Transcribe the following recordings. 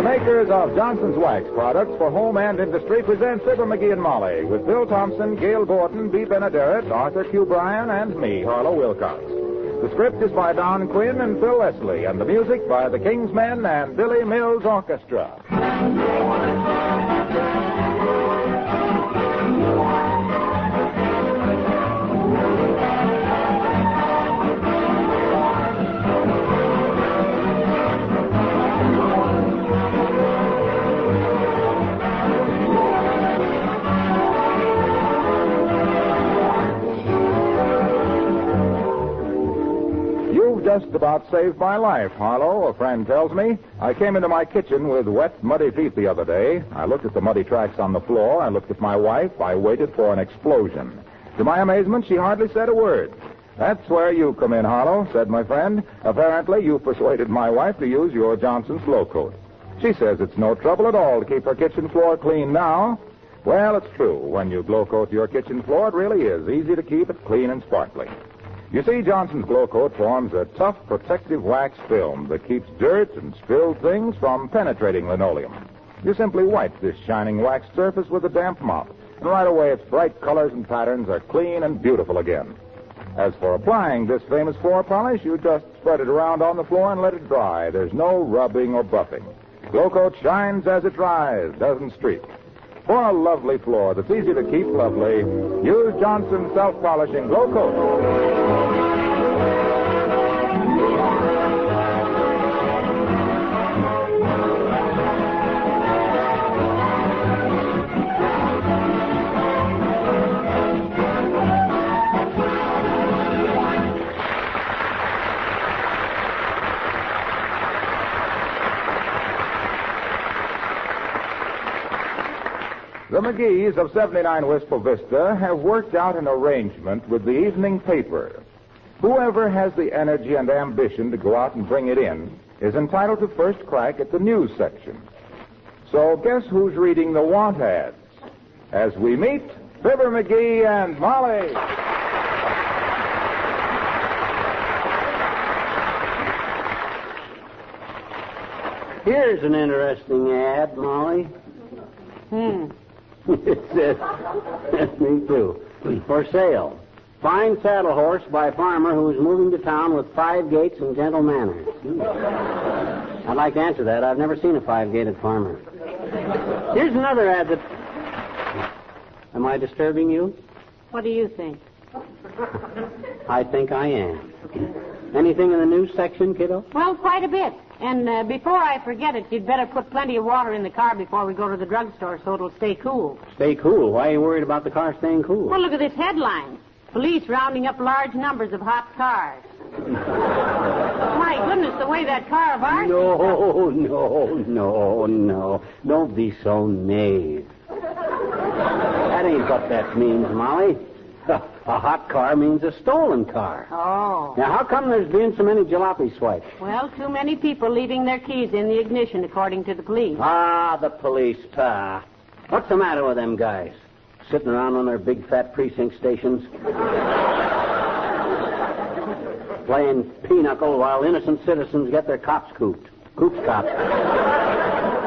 The makers of Johnson's Wax products for home and industry present Fibber McGee and Molly with Bill Thompson, Gale Gordon, Bea Benaderet, Arthur Q. Bryan, and me, Harlow Wilcox. The script is by Don Quinn and Phil Leslie, and the music by the King's Men and Billy Mills Orchestra. Just about saved my life, Harlow, a friend tells me. I came into my kitchen with wet, muddy feet the other day. I looked at the muddy tracks on the floor. I looked at my wife. I waited for an explosion. To my amazement, she hardly said a word. That's where you come in, Harlow, said my friend. Apparently, you persuaded my wife to use your Johnson Glow Coat. She says it's no trouble at all to keep her kitchen floor clean now. Well, it's true. When you glow coat your kitchen floor, it really is easy to keep it clean and sparkling. You see, Johnson's Glow Coat forms a tough protective wax film that keeps dirt and spilled things from penetrating linoleum. You simply wipe this shining wax surface with a damp mop, and right away its bright colors and patterns are clean and beautiful again. As for applying this famous floor polish, you just spread it around on the floor and let it dry. There's no rubbing or buffing. Glow Coat shines as it dries, doesn't streak. For a lovely floor that's easy to keep lovely, use Johnson's self-polishing Glow Coat. McGees of 79 Wistful Vista have worked out an arrangement with the evening paper. Whoever has the energy and ambition to go out and bring it in is entitled to first crack at the news section. So guess who's reading the want ads? As we meet Fibber McGee and Molly. Here's an interesting ad, Molly. Hmm. It says, me too, for sale. Fine saddle horse by farmer who is moving to town with five gates and gentle manners. I'd like to answer that. I've never seen a five-gated farmer. Here's another ad that. Am I disturbing you? What do you think? I think I am. Anything in the news section, kiddo? Well, quite a bit. And uh, before I forget it, you'd better put plenty of water in the car before we go to the drugstore so it'll stay cool. Stay cool. Why are you worried about the car staying cool? Well, look at this headline. Police rounding up large numbers of hot cars. My goodness, the way that car of ours... No, no, no, no. Don't be so naive. That ain't what that means, Molly. A hot car means a stolen car. Oh. Now, how come there's been so many jalopy swipes? Well, too many people leaving their keys in the ignition, according to the police. Ah, the police, pa. What's the matter with them guys? Sitting around on their big fat precinct stations? Playing pinochle while innocent citizens get their cops cooped. Coops cops.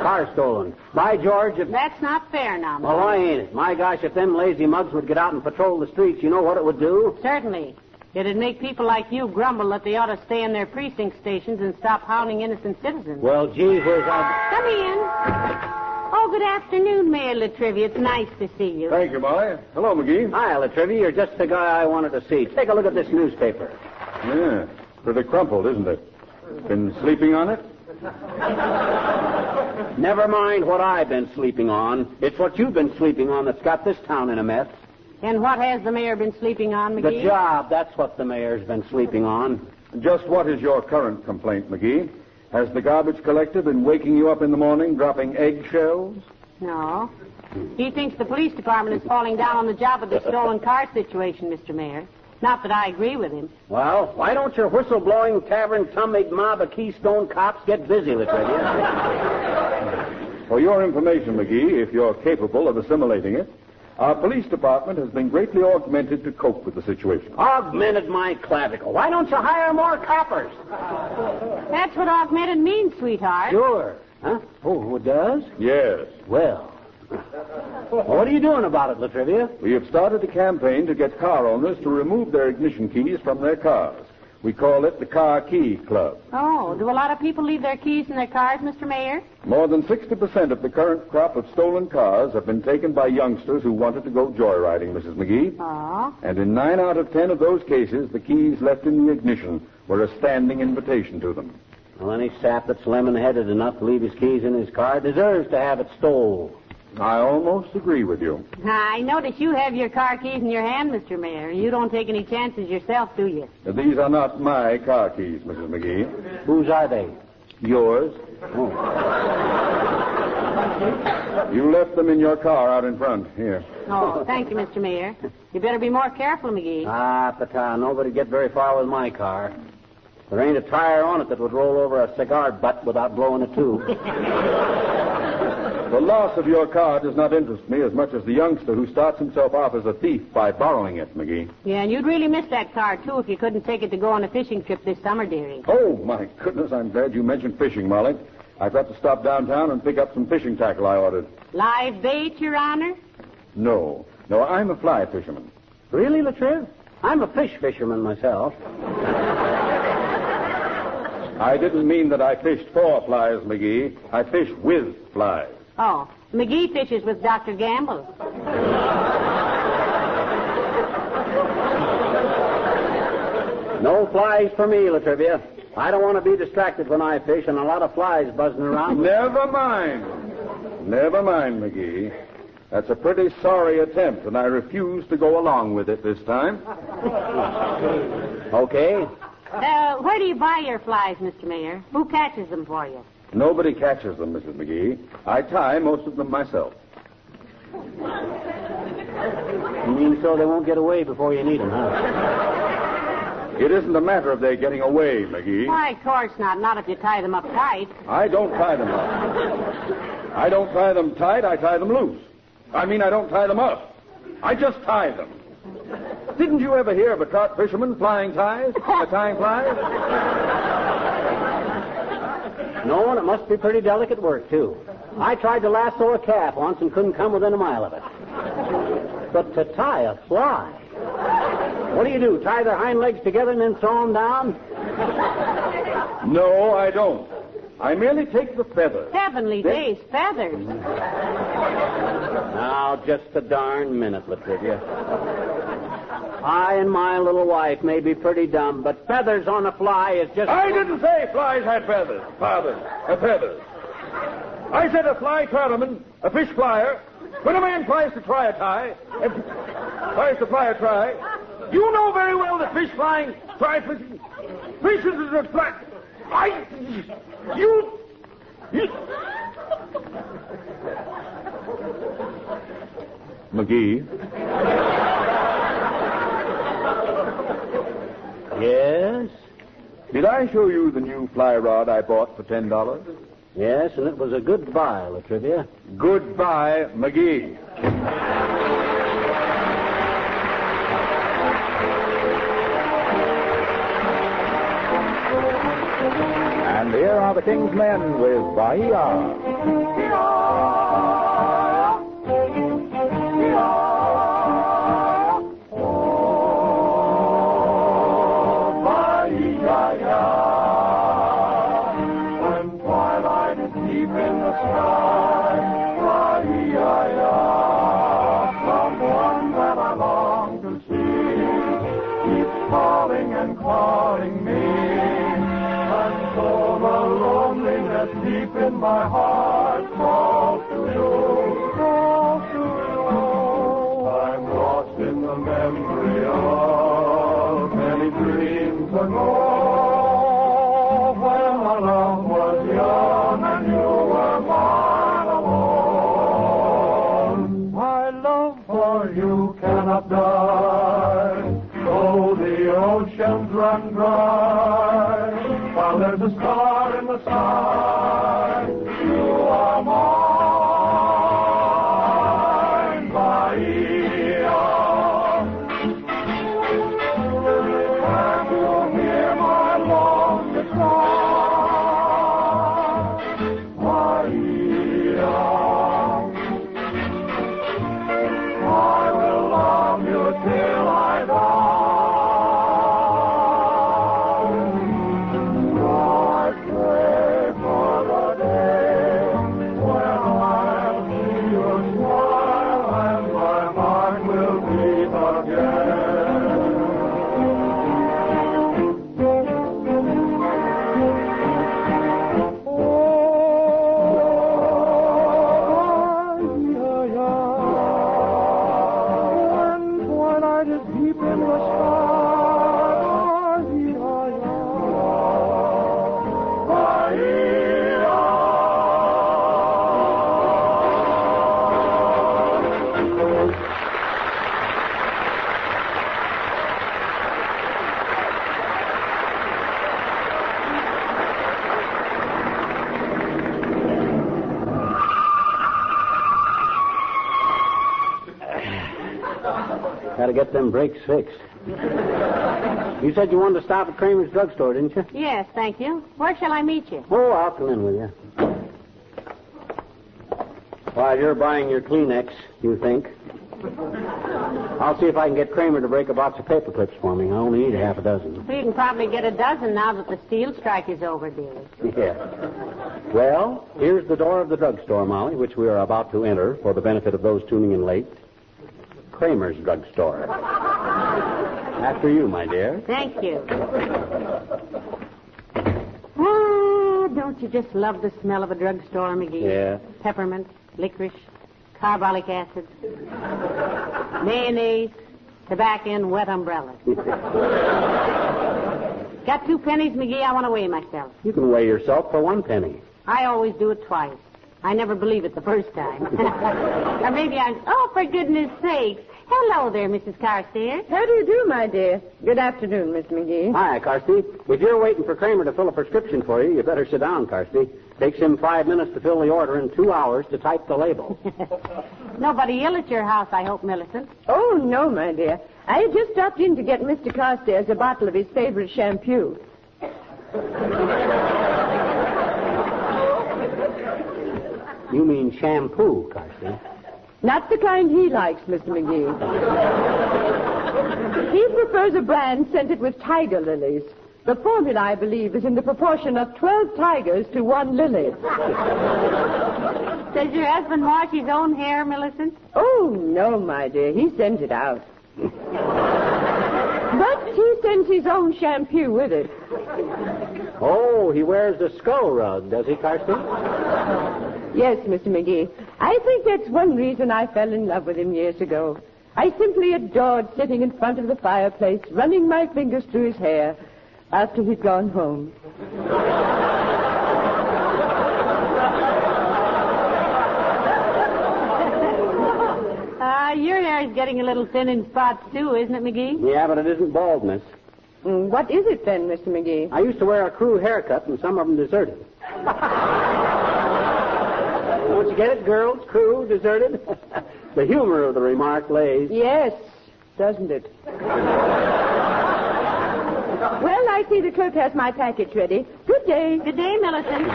Car stolen. By George, if... That's not fair now, Well, Molly. why ain't it? My gosh, if them lazy mugs would get out and patrol the streets, you know what it would do? Certainly. It'd make people like you grumble that they ought to stay in their precinct stations and stop hounding innocent citizens. Well, gee whiz, I... Come in. Oh, good afternoon, Mayor La Trivia. It's nice to see you. Thank you, Molly. Hello, McGee. Hi, La Trivia. You're just the guy I wanted to see. Take a look at this newspaper. Yeah, pretty crumpled, isn't it? Been sleeping on it? Never mind what I've been sleeping on. It's what you've been sleeping on that's got this town in a mess. And what has the mayor been sleeping on, McGee? The job, that's what the mayor's been sleeping on. Just what is your current complaint, McGee? Has the garbage collector been waking you up in the morning dropping eggshells? No. He thinks the police department is falling down on the job of the stolen car situation, Mr. Mayor. Not that I agree with him. Well, why don't your whistle-blowing tavern tummig mob of Keystone cops get busy, La Trivia? For your information, McGee, if you're capable of assimilating it, our police department has been greatly augmented to cope with the situation. Augmented my clavicle. Why don't you hire more coppers? That's what augmented means, sweetheart. Sure. Huh? Oh, it does? Yes. Well. What are you doing about it, La Trivia? We have started a campaign to get car owners to remove their ignition keys from their cars. We call it the Car Key Club. Oh, do a lot of people leave their keys in their cars, Mr. Mayor? More than 60% of the current crop of stolen cars have been taken by youngsters who wanted to go joyriding, Mrs. McGee. Oh. And in nine out of ten of those cases, the keys left in the ignition were a standing invitation to them. Well, any sap that's lemon-headed enough to leave his keys in his car deserves to have it stole. I almost agree with you. I notice you have your car keys in your hand, Mr. Mayor. You don't take any chances yourself, do you? These are not my car keys, Mrs. McGee. Whose are they? Yours. Oh. You left them in your car out in front. Here. Oh, thank you, Mr. Mayor. You better be more careful, McGee. Ah, Pata, nobody get very far with my car. There ain't a tire on it that would roll over a cigar butt without blowing a tube. The loss of your car does not interest me as much as the youngster who starts himself off as a thief by borrowing it, McGee. Yeah, and you'd really miss that car, too, if you couldn't take it to go on a fishing trip this summer, dearie. Oh, my goodness, I'm glad you mentioned fishing, Molly. I've got to stop downtown and pick up some fishing tackle I ordered. Live bait, Your Honor? No. No, I'm a fly fisherman. really, La Triv? I'm a fish fisherman myself. I didn't mean that I fished for flies, McGee. I fished with flies. Oh, McGee fishes with Dr. Gamble. No flies for me, La Trivia. I don't want to be distracted when I fish and a lot of flies buzzing around. Never mind. Never mind, McGee. That's a pretty sorry attempt, and I refuse to go along with it this time. Okay. Uh, where do you buy your flies, Mr. Mayor? Who catches them for you? Nobody catches them, Mrs. McGee. I tie most of them myself. You mean so they won't get away before you need them, huh? It isn't a matter of their getting away, McGee. Why, of course not. Not if you tie them up tight. I don't tie them up. I don't tie them tight, I tie them loose. I mean, I don't tie them up. I just tie them. Didn't you ever hear of a trout fisherman flying ties? Uh, tying flies? No, and it must be pretty delicate work, too. I tried to lasso a calf once and couldn't come within a mile of it. But to tie a fly. What do you do? Tie their hind legs together and then throw them down? No, I don't. I merely take the feathers. Heavenly days, feathers. Now, just a darn minute, La Trivia. I and my little wife may be pretty dumb, but feathers on a fly is just. I didn't say flies had feathers. Fathers. Uh, feathers. I said a fly trouterman, a fish flyer. When a man tries to try a tie, tries to fly a try, you know very well that fish flying, try fishing, fishes is a fly. I, you, you. McGee, Yes? did I show you the new fly rod I bought for ten dollars? Yes, and it was a good buy, La Trivia. Goodbye, McGee. And here are the King's Men with Bahia. Calling me. And so the loneliness deep in my heart die, though the oceans run dry. While there's a star in the sky, to get them brakes fixed. You said you wanted to stop at Kramer's drugstore, didn't you? Yes, thank you. Where shall I meet you? Oh, I'll come in with you. While you're buying your Kleenex, you think? I'll see if I can get Kramer to break a box of paper clips for me. I only need a half a dozen. Well, you can probably get a dozen now that the steel strike is over, dearie. Yeah. Well, here's the door of the drugstore, Molly, which we are about to enter for the benefit of those tuning in late. Kramer's drugstore. After you, my dear. Thank you. Ah, don't you just love the smell of a drugstore, McGee? Yeah. Peppermint, licorice, carbolic acid, mayonnaise, tobacco, and wet umbrellas. Got two pennies, McGee? I want to weigh myself. You can weigh yourself for one penny. I always do it twice. I never believe it the first time. or maybe I'm. Oh, for goodness sakes. Hello there, Mrs. Carstairs. How do you do, my dear? Good afternoon, Miss McGee. Hi, Carsty. If you're waiting for Kramer to fill a prescription for you, you better sit down, Carsty. Takes him five minutes to fill the order and two hours to type the label. Nobody ill at your house, I hope, Millicent. Oh, no, my dear. I had just stopped in to get Mr. Carstairs a bottle of his favorite shampoo. You mean shampoo, Carson. Not the kind he likes, Mr. McGee. he prefers a brand scented with tiger lilies. The formula, I believe, is in the proportion of 12 tigers to one lily. Does your husband wash his own hair, Millicent? Oh, no, my dear. He sends it out. but he sends his own shampoo with it. Oh, he wears the skull rug, does he, Carsty? Yes, Mr. McGee. I think that's one reason I fell in love with him years ago. I simply adored sitting in front of the fireplace, running my fingers through his hair after he'd gone home. Ah, your hair is getting a little thin in spots, too, isn't it, McGee? Yeah, but it isn't baldness. Mm, what is it then, Mr. McGee? I used to wear a crew haircut, and some of them deserted. Don't you get it, girls? Crew deserted? the humor of the remark lays. Yes, doesn't it? well, I see the clerk has my package ready. Good day. Good day, Millicent.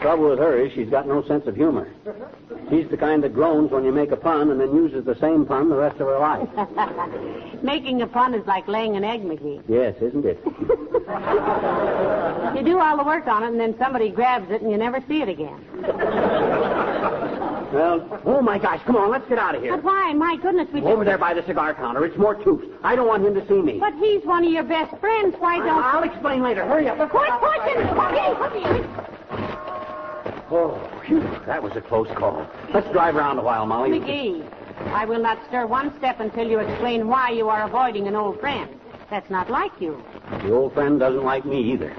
Trouble with her is she's got no sense of humor. She's the kind that groans when you make a pun and then uses the same pun the rest of her life. Making a pun is like laying an egg, McGee. Yes, isn't it? You do all the work on it, and then somebody grabs it, and you never see it again. Well, oh my gosh, come on, let's get out of here. But why? My goodness, we Over just... there by the cigar counter. It's Mort Toops. I don't want him to see me. But he's one of your best friends. Why don't... I'll explain later. Hurry up. Quit pushing! McGee! Oh, phew, that was a close call. Let's drive around a while, Molly. McGee, I will not stir one step until you explain why you are avoiding an old friend. That's not like you. The old friend doesn't like me either.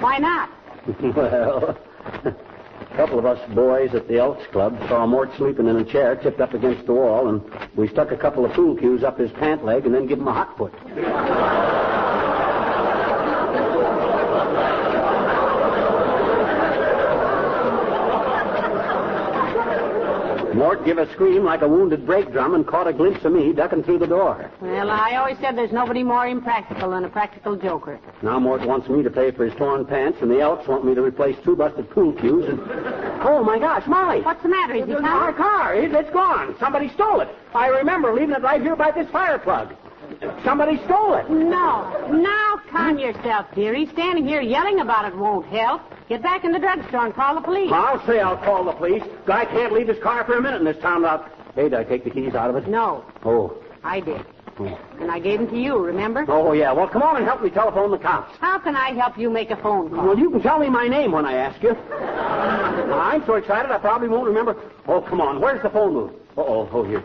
Why not? well, a couple of us boys at the Elks Club saw Mort sleeping in a chair tipped up against the wall, and we stuck a couple of pool cues up his pant leg and then give him a hot foot. Mort gave a scream like a wounded brake drum and caught a glimpse of me ducking through the door. Well, I always said there's nobody more impractical than a practical joker. Now Mort wants me to pay for his torn pants, and the Elks want me to replace two busted pool cues. And oh my gosh, Molly! What's the matter? Is he Our car, it, it's gone. Somebody stole it. I remember leaving it right here by this fire plug. Somebody stole it. No. Now calm yourself, dearie. Standing here yelling about it won't help. Get back in the drugstore and call the police. I'll say I'll call the police. Guy can't leave his car for a minute in this town without. Hey, did I take the keys out of it? No, Oh. I did. Hmm. And I gave them to you, remember? Oh, yeah. Well, come on and help me telephone the cops. How can I help you make a phone call? Well, you can tell me my name when I ask you. I'm so excited I probably won't remember. Oh, come on. Where's the phone booth? Uh-oh. Oh, here.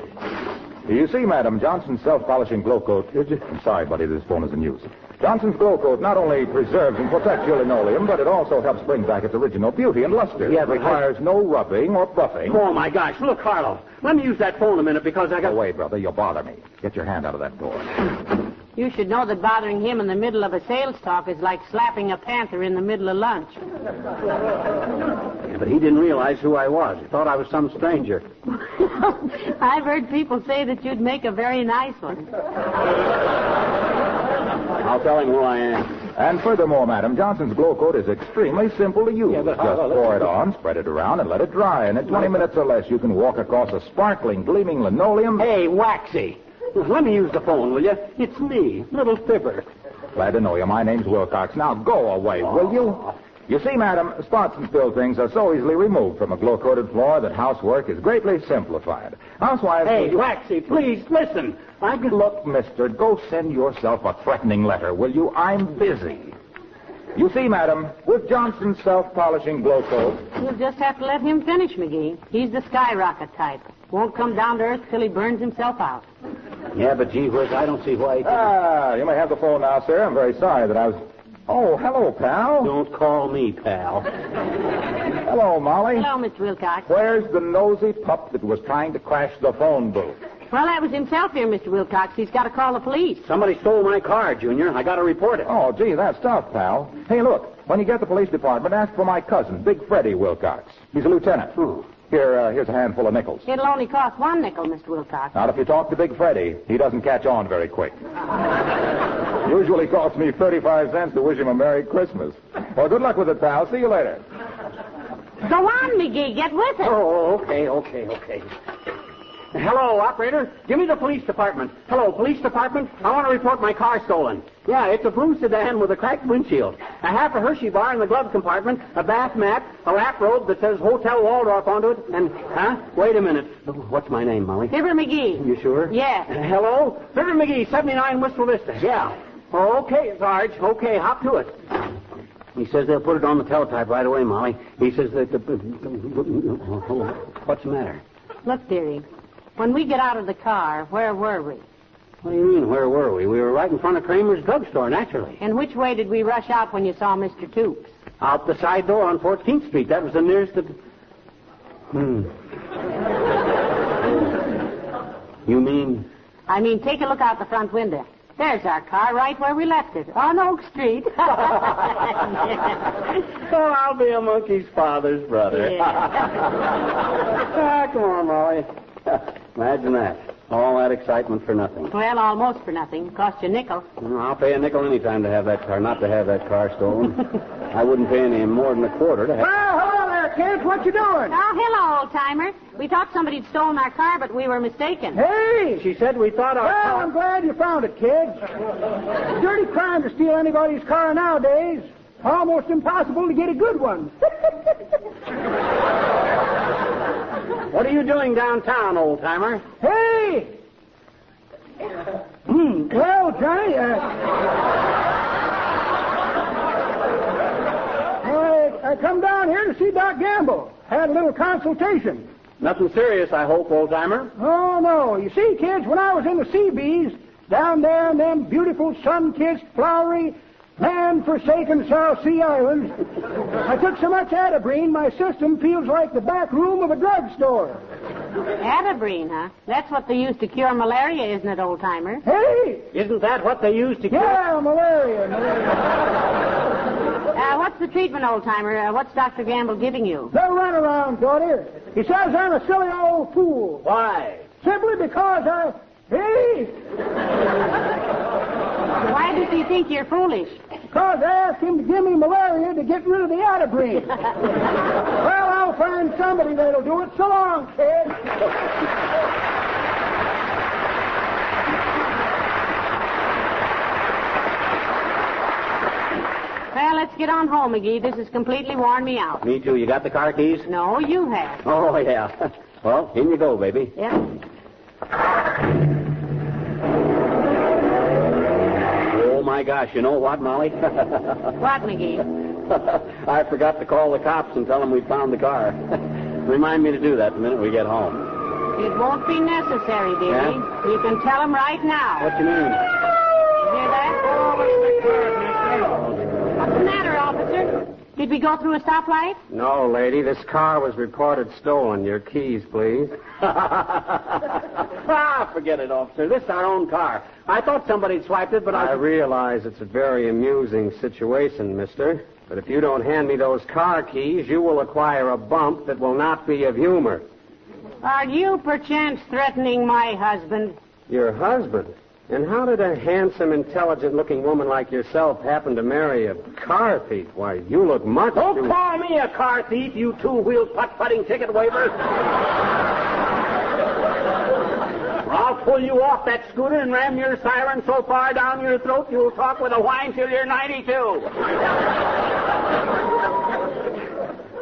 You see, madam, Johnson's self-polishing glow coat. I'm sorry, buddy, this phone is in use. Johnson's glow coat not only preserves and protects your linoleum, but it also helps bring back its original beauty and luster. Yeah, it but- requires no rubbing or buffing. Oh, my gosh. Look, Harlow. Let me use that phone a minute because I got... Go away, brother. You'll bother me. Get your hand out of that door. You should know that bothering him in the middle of a sales talk is like slapping a panther in the middle of lunch. But he didn't realize who I was. He thought I was some stranger. I've heard people say that you'd make a very nice one. I'll tell him who I am. And furthermore, madam, Johnson's glow coat is extremely simple to use. Yeah, but uh, Just how- pour it on, spread it around, and let it dry. And in 20 minutes or less, you can walk across a sparkling, gleaming linoleum. Hey, Waxy. Let me use the phone, will you? It's me, Little Fibber. Glad to know you. My name's Wilcox. Now go away, will you? Oh. You see, madam, spots and spill things are so easily removed from a glow-coated floor that housework is greatly simplified. Housewives... Hey, you- Waxy, please, listen. I can Look, mister, go send yourself a threatening letter, will you? I'm busy. You see, madam, with Johnson's self-polishing glow coat, You'll just have to let him finish, McGee. He's the skyrocket type. Won't come down to earth till he burns himself out. Yeah, but gee whiz, I don't see why he Ah, you may have the phone now, sir. I'm very sorry that I was. Oh, hello, pal. Don't call me, pal. Hello, Molly. Hello, Mr. Wilcox. Where's the nosy pup that was trying to crash the phone booth? Well, that was himself here, Mr. Wilcox. He's got to call the police. Somebody stole my car, Junior. I got to report it. Oh, gee, that's tough, pal. Hey, look, when you get the police department, ask for my cousin, Big Freddie Wilcox. He's a lieutenant. Oh. Here, uh, here's a handful of nickels. It'll only cost one nickel, Mr. Wilcox. Not if you talk to Big Freddie. He doesn't catch on very quick. Usually costs me 35 cents to wish him a Merry Christmas. Well, good luck with it, pal. See you later. Go on, McGee. Get with it. Oh, okay, okay, okay. Hello, operator. Give me the police department. Hello, police department. I want to report my car stolen. Yeah, it's a blue sedan with a cracked windshield, a half a Hershey bar in the glove compartment, a bath mat, a lap robe that says Hotel Waldorf onto it, and huh? Wait a minute. What's my name, Molly? Fibber McGee. You sure? Yeah. Hello, Fibber McGee, 79 Wistful Vista. Yeah. Oh, Okay, Sarge. Okay, hop to it. He says they'll put it on the teletype right away, Molly. He says that the. What's the matter? Look, dearie. When we get out of the car, where were we? What do you mean? Where were we? We were right in front of Kramer's drugstore, naturally. And which way did we rush out when you saw Mr. Toops? Out the side door on 14th Street. That was the nearest. To... Hmm. You mean? I mean, take a look out the front window. There's our car right where we left it, on Oak Street. Oh, I'll be a monkey's father's brother. ah, come on, Molly. Imagine that. All that excitement for nothing. well, almost for nothing. Cost you a nickel. I'll pay a nickel any time to have that car, not to have that car stolen. I wouldn't pay any more than a quarter to have. Well, hello there, kids. What you doing? Oh, hello, old timer. We thought somebody'd stolen our car, but we were mistaken. Hey! She said we thought our Well, car. I'm glad you found it, kids. Dirty crime to steal anybody's car nowadays. Almost impossible to get a good one. What are you doing downtown, old timer? Hey! Hmm. Well, Johnny, uh, I, I come down here to see Doc Gamble. Had a little consultation. Nothing serious, I hope, old timer. Oh, no. You see, kids, when I was in the Seabees, down there in them beautiful sun-kissed, flowery, man-forsaken South Sea Island. I took so much Atabrine, my system feels like the back room of a drugstore. Atabrine, huh? That's what they use to cure malaria, isn't it, old timer? Hey! Isn't that what they use to cure? Yeah, malaria, malaria. Uh, what's the treatment, old timer? Uh, what's Dr. Gamble giving you? The runaround, daughter. He says I'm a silly old fool. Why? Simply because I... Hey! Why does he think you're foolish? Because I asked him to give me malaria to get rid of the Atabrine. well, I'll find somebody that'll do it. So long, kid. Well, let's get on home, McGee. This has completely worn me out. Me too. You got the car keys? No, you have. Oh, yeah. Well, in you go, baby. Yep. Oh, my gosh. You know what, Molly? What, McGee? I forgot to call the cops and tell them we found the car. Remind me to do that the minute we get home. It won't be necessary, dearie. Yeah? You can tell them right now. What do you mean? Hear that? Oh, What's the matter, officer? Did we go through a stoplight? No, lady. This car was reported stolen. Your keys, please. ah, forget it, officer. This is our own car. I thought somebody'd swiped it, but I... I realize it's a very amusing situation, mister. But if you don't hand me those car keys, you will acquire a bump that will not be of humor. Are you perchance threatening my husband? Your husband? And how did a handsome, intelligent-looking woman like yourself happen to marry a car thief? Why, you look much Don't too... call me a car thief, you two-wheeled putt-putting ticket waivers. I'll pull you off that scooter and ram your siren so far down your throat you'll talk with a whine till you're 92.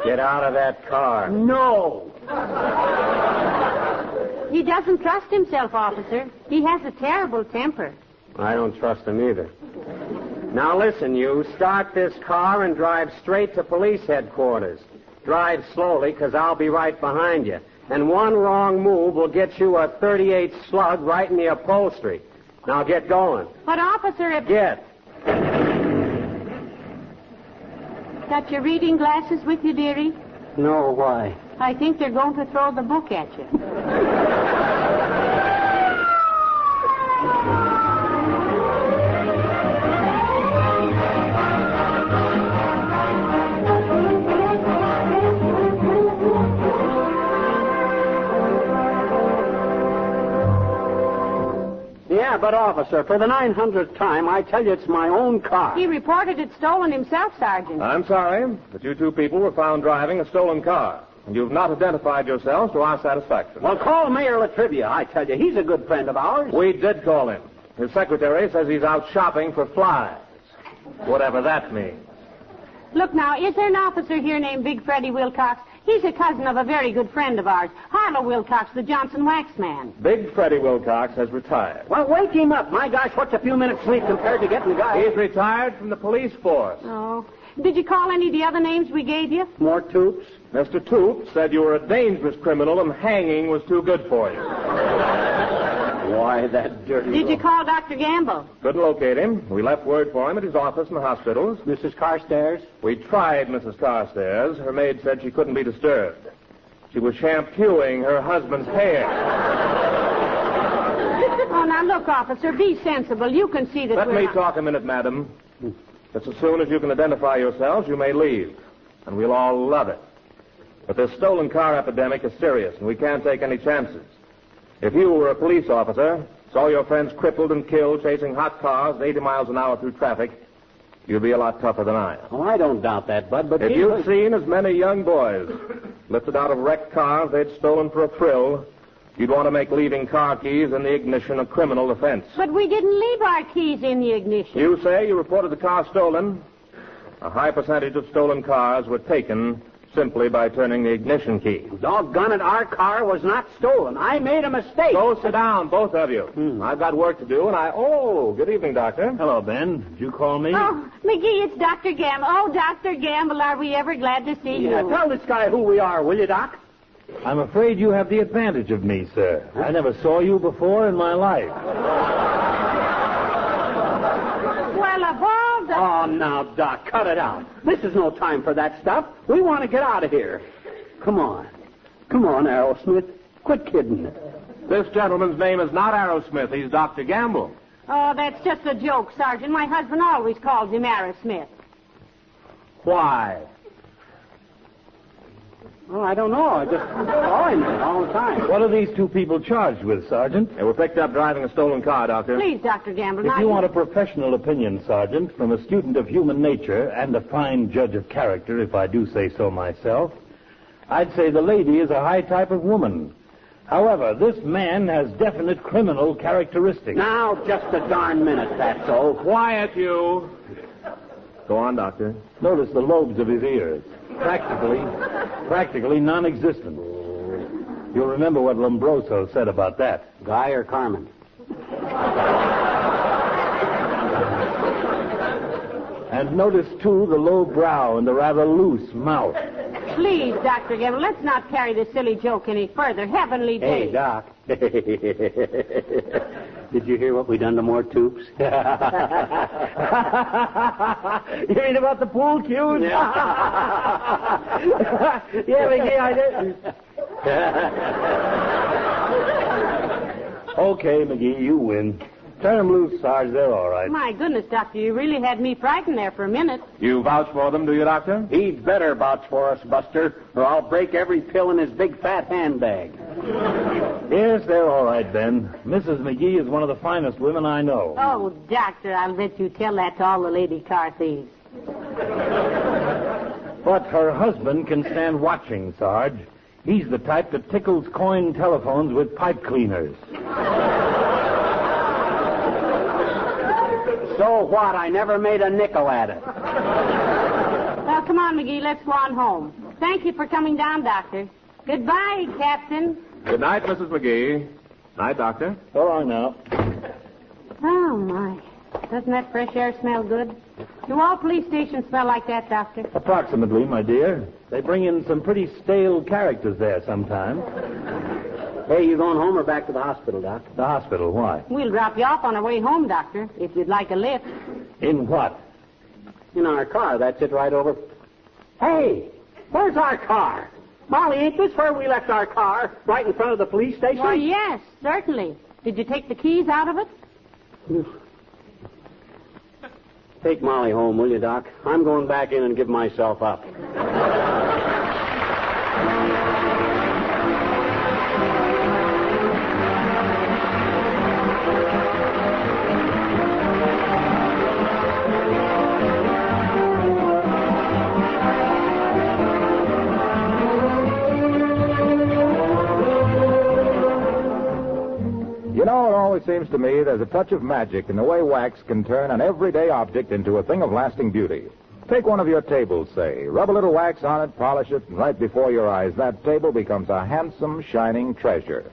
Get out of that car. No. He doesn't trust himself, officer. He has a terrible temper. I don't trust him either. Now listen, you. Start this car and drive straight to police headquarters. Drive slowly, because I'll be right behind you. And one wrong move will get you a 38 slug right in the upholstery. Now get going. But, officer, if... Get. Got your reading glasses with you, dearie? No, why? I think they're going to throw the book at you. Yeah, but officer, for the 900th time, I tell you it's my own car. He reported it stolen himself, Sergeant. I'm sorry, but you two people were found driving a stolen car. And you've not identified yourselves to our satisfaction. Well, call Mayor La Trivia. I tell you, he's a good friend of ours. We did call him. His secretary says he's out shopping for flies. Whatever that means. Look now, is there an officer here named Big Freddie Wilcox? He's a cousin of a very good friend of ours, Harlow Wilcox, the Johnson wax man. Big Freddie Wilcox has retired. Well, wake him up. My gosh, what's a few minutes sleep compared to getting the guy? He's retired from the police force. Oh. Did you call any of the other names we gave you? Mort Toops? Mr. Toop said you were a dangerous criminal and hanging was too good for you. Why, that dirty... Did you call Dr. Gamble? Couldn't locate him. We left word for him at his office in the hospitals. Mrs. Carstairs? We tried Mrs. Carstairs. Her maid said she couldn't be disturbed. She was shampooing her husband's hair. Oh, now look, officer, be sensible. You can see that Let we're me not- talk a minute, madam. Just as soon as you can identify yourselves, you may leave. And we'll all love it. But this stolen car epidemic is serious, and we can't take any chances. If you were a police officer, saw your friends crippled and killed chasing hot cars at 80 miles an hour through traffic, you'd be a lot tougher than I am. Oh, I don't doubt that, Bud, but... If you'd whiz- seen as many young boys lifted out of wrecked cars they'd stolen for a thrill, you'd want to make leaving car keys in the ignition a criminal offense. But we didn't leave our keys in the ignition. You say you reported the car stolen. A high percentage of stolen cars were taken simply by turning the ignition key. Doggone it, our car was not stolen. I made a mistake. Go sit down, both of you. Hmm. I've got work to do, and I. Oh, good evening, Doctor. Hello, Ben. Did you call me? Oh, McGee, it's Dr. Gamble. Oh, Dr. Gamble, are we ever glad to see Yeah, you? tell this guy who we are, will you, Doc? I'm afraid you have the advantage of me, sir. I never saw you before in my life. Well, of all the... Oh, now, Doc, cut it out. This is no time for that stuff. We want to get out of here. Come on. Come on, Arrowsmith. Quit kidding. This gentleman's name is not Arrowsmith. He's Dr. Gamble. Oh, that's just a joke, Sergeant. My husband always calls him Smith. Why? Oh, I don't know. I just saw him there all the time. What are these two people charged with, Sergeant? They were picked up driving a stolen car, Doctor. Please, Dr. Gamble. If now you want a professional opinion, Sergeant, from a student of human nature and a fine judge of character, if I do say so myself, I'd say the lady is a high type of woman. However, this man has definite criminal characteristics. Now, just a darn minute, that's all. Quiet, you. Go on, Doctor. Notice the lobes of his ears. Practically, practically non-existent. You'll remember what Lombroso said about that. Guy or Carmen? And notice, too, the low brow and the rather loose mouth. Please, Dr. Gamble, let's not carry this silly joke any further. Heavenly day. Hey. Doc. Did you hear what we done to Mort Toops? you mean about the pool cues? yeah, yeah McGee, I did. okay, McGee, you win. Turn them loose, Sarge. They're all right. My goodness, Doctor, you really had me frightened there for a minute. You vouch for them, do you, Doctor? He'd better vouch for us, Buster, or I'll break every pill in his big fat handbag. Yes, they're all right, Ben. Mrs. McGee is one of the finest women I know. Oh, Doctor, I'll bet you tell that to all the lady car thieves. But her husband can stand watching, Sarge. He's the type that tickles coin telephones with pipe cleaners. So what? I never made a nickel at it. Well, come on, McGee, let's go on home. Thank you for coming down, Doctor. Goodbye, Captain. Good night, Mrs. McGee. Night, Doctor. So long now. Oh, my. Doesn't that fresh air smell good? Do all police stations smell like that, Doctor? Approximately, my dear. They bring in some pretty stale characters there sometimes. Hey, you going home or back to the hospital, Doc? The hospital, why? We'll drop you off on our way home, Doctor, if you'd like a lift. In what? In our car. That's it right over. Hey, where's our car? Molly, ain't this where we left our car? Right in front of the police station? Why, yes, certainly. Did you take the keys out of it? Take Molly home, will you, Doc? I'm going back in and give myself up. seems to me there's a touch of magic in the way wax can turn an everyday object into a thing of lasting beauty. Take one of your tables, say. Rub a little wax on it, polish it, and right before your eyes, that table becomes a handsome, shining treasure.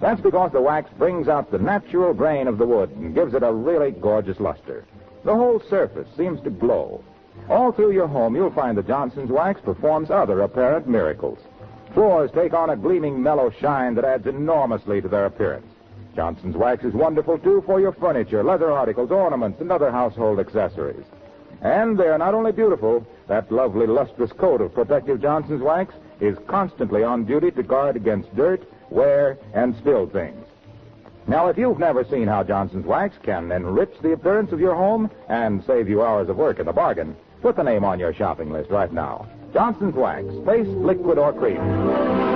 That's because the wax brings out the natural grain of the wood and gives it a really gorgeous luster. The whole surface seems to glow. All through your home, you'll find that Johnson's wax performs other apparent miracles. Floors take on a gleaming, mellow shine that adds enormously to their appearance. Johnson's wax is wonderful, too, for your furniture, leather articles, ornaments, and other household accessories. And they're not only beautiful, that lovely, lustrous coat of protective Johnson's wax is constantly on duty to guard against dirt, wear, and spilled things. Now, if you've never seen how Johnson's wax can enrich the appearance of your home and save you hours of work in the bargain, put the name on your shopping list right now. Johnson's Wax, paste, liquid, or cream.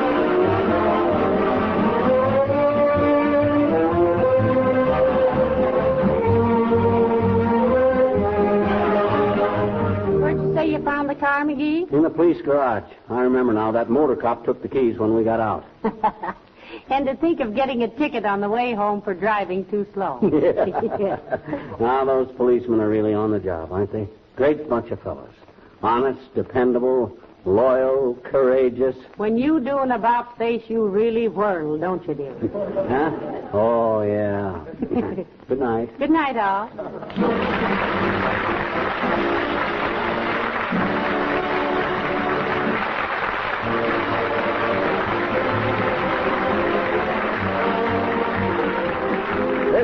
Car, McGee? In the police garage. I remember now. That motor cop took the keys when we got out. and to think of getting a ticket on the way home for driving too slow. yeah. Now, those policemen are really on the job, aren't they? Great bunch of fellows. Honest, dependable, loyal, courageous. When you do an about face, you really whirl, don't you, dear? Huh? Oh, yeah. Good night. Good night, all.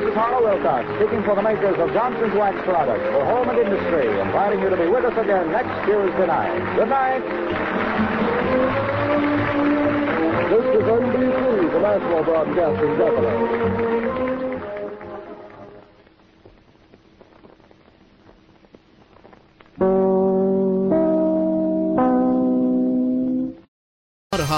Is Harlow Wilcox, speaking for the makers of Johnson's Wax Products for home and industry, inviting you to be with us again next Tuesday night. Good night. This is NBC, the National Broadcasting Company.